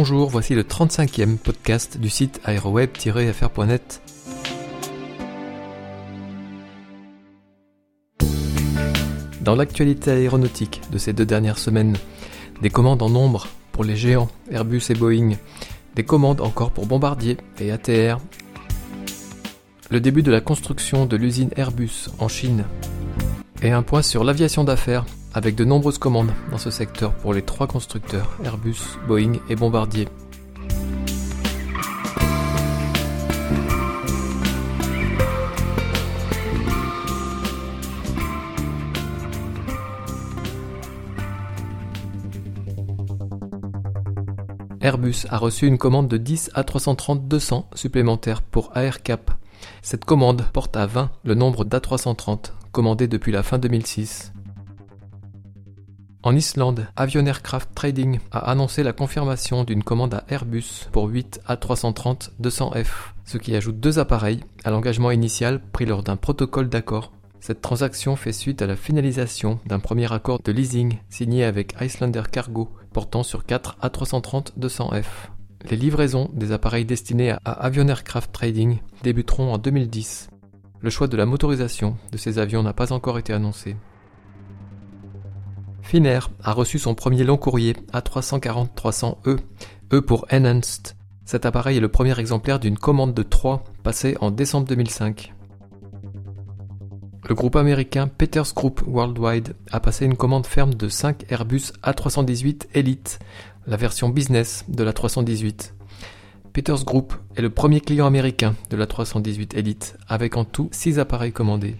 Bonjour, voici le 35e podcast du site aéroweb-fr.net. Dans l'actualité aéronautique de ces deux dernières semaines, des commandes en nombre pour les géants Airbus et Boeing, des commandes encore pour Bombardier et ATR, le début de la construction de l'usine Airbus en Chine, et un point sur l'aviation d'affaires avec de nombreuses commandes dans ce secteur pour les trois constructeurs Airbus, Boeing et Bombardier. Airbus a reçu une commande de 10 à 330 200 supplémentaires pour AirCap. Cette commande porte à 20 le nombre d'A330 commandés depuis la fin 2006. En Islande, Avion Aircraft Trading a annoncé la confirmation d'une commande à Airbus pour 8 A330-200F, ce qui ajoute deux appareils à l'engagement initial pris lors d'un protocole d'accord. Cette transaction fait suite à la finalisation d'un premier accord de leasing signé avec Islander Cargo portant sur 4 A330-200F. Les livraisons des appareils destinés à Avion Aircraft Trading débuteront en 2010. Le choix de la motorisation de ces avions n'a pas encore été annoncé. Finnair a reçu son premier long courrier A340-300E, E pour Enhanced. Cet appareil est le premier exemplaire d'une commande de 3 passée en décembre 2005. Le groupe américain Peters Group Worldwide a passé une commande ferme de 5 Airbus A318 Elite, la version business de la 318. Peters Group est le premier client américain de la 318 Elite, avec en tout 6 appareils commandés.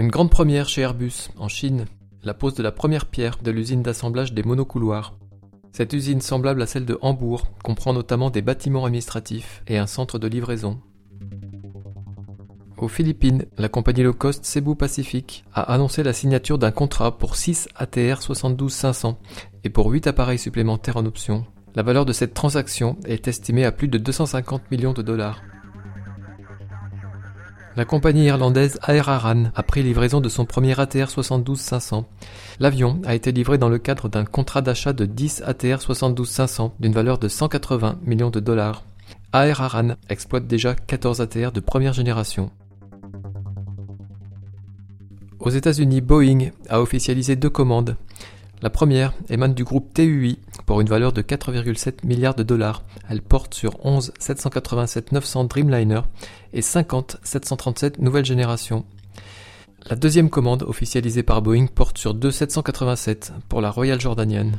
Une grande première chez Airbus, en Chine, la pose de la première pierre de l'usine d'assemblage des monocouloirs. Cette usine semblable à celle de Hambourg comprend notamment des bâtiments administratifs et un centre de livraison. Aux Philippines, la compagnie low cost Cebu Pacific a annoncé la signature d'un contrat pour 6 ATR 72-500 et pour 8 appareils supplémentaires en option. La valeur de cette transaction est estimée à plus de 250 millions de dollars. La compagnie irlandaise Air Aran a pris livraison de son premier ATR 72-500. L'avion a été livré dans le cadre d'un contrat d'achat de 10 ATR 72-500 d'une valeur de 180 millions de dollars. Air Aran exploite déjà 14 ATR de première génération. Aux États-Unis, Boeing a officialisé deux commandes. La première émane du groupe TUI pour une valeur de 4,7 milliards de dollars. Elle porte sur 11 787-900 Dreamliner et 50 737 nouvelle génération. La deuxième commande officialisée par Boeing porte sur 2 787 pour la Royal Jordanian.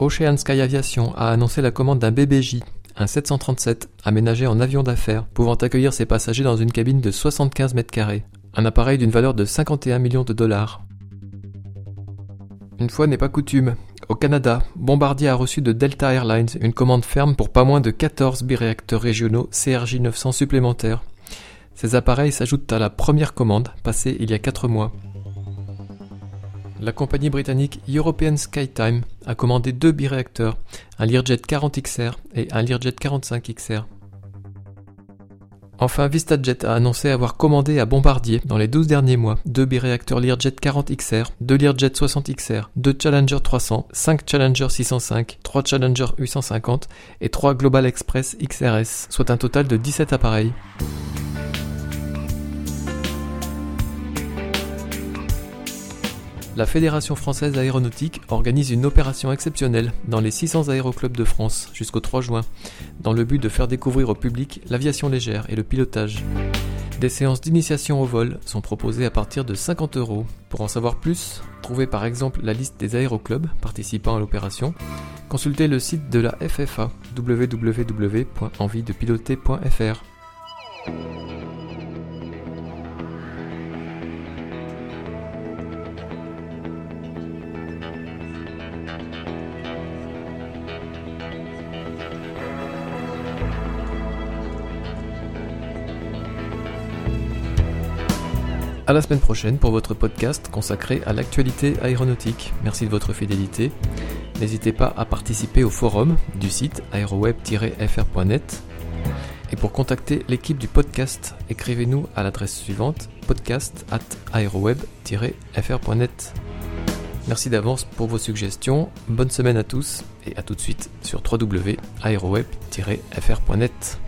Ocean Sky Aviation a annoncé la commande d'un BBJ, un 737 aménagé en avion d'affaires, pouvant accueillir ses passagers dans une cabine de 75 mètres carrés. Un appareil d'une valeur de 51 millions de dollars. Une fois n'est pas coutume. Au Canada, Bombardier a reçu de Delta Airlines une commande ferme pour pas moins de 14 biréacteurs régionaux CRJ 900 supplémentaires. Ces appareils s'ajoutent à la première commande passée il y a 4 mois. La compagnie britannique European Skytime a commandé deux biréacteurs, un Learjet 40XR et un Learjet 45XR. Enfin, VistaJet a annoncé avoir commandé à Bombardier dans les 12 derniers mois deux biréacteurs Learjet 40XR, deux Learjet 60XR, deux Challenger 300, 5 Challenger 605, 3 Challenger 850 et 3 Global Express XRS, soit un total de 17 appareils. La Fédération française aéronautique organise une opération exceptionnelle dans les 600 aéroclubs de France jusqu'au 3 juin, dans le but de faire découvrir au public l'aviation légère et le pilotage. Des séances d'initiation au vol sont proposées à partir de 50 euros. Pour en savoir plus, trouvez par exemple la liste des aéroclubs participant à l'opération. Consultez le site de la FFA www.enviedepiloter.fr. À la semaine prochaine pour votre podcast consacré à l'actualité aéronautique. Merci de votre fidélité. N'hésitez pas à participer au forum du site aéroweb-fr.net. Et pour contacter l'équipe du podcast, écrivez-nous à l'adresse suivante podcast at aéroweb-fr.net. Merci d'avance pour vos suggestions. Bonne semaine à tous et à tout de suite sur www.aeroweb-fr.net.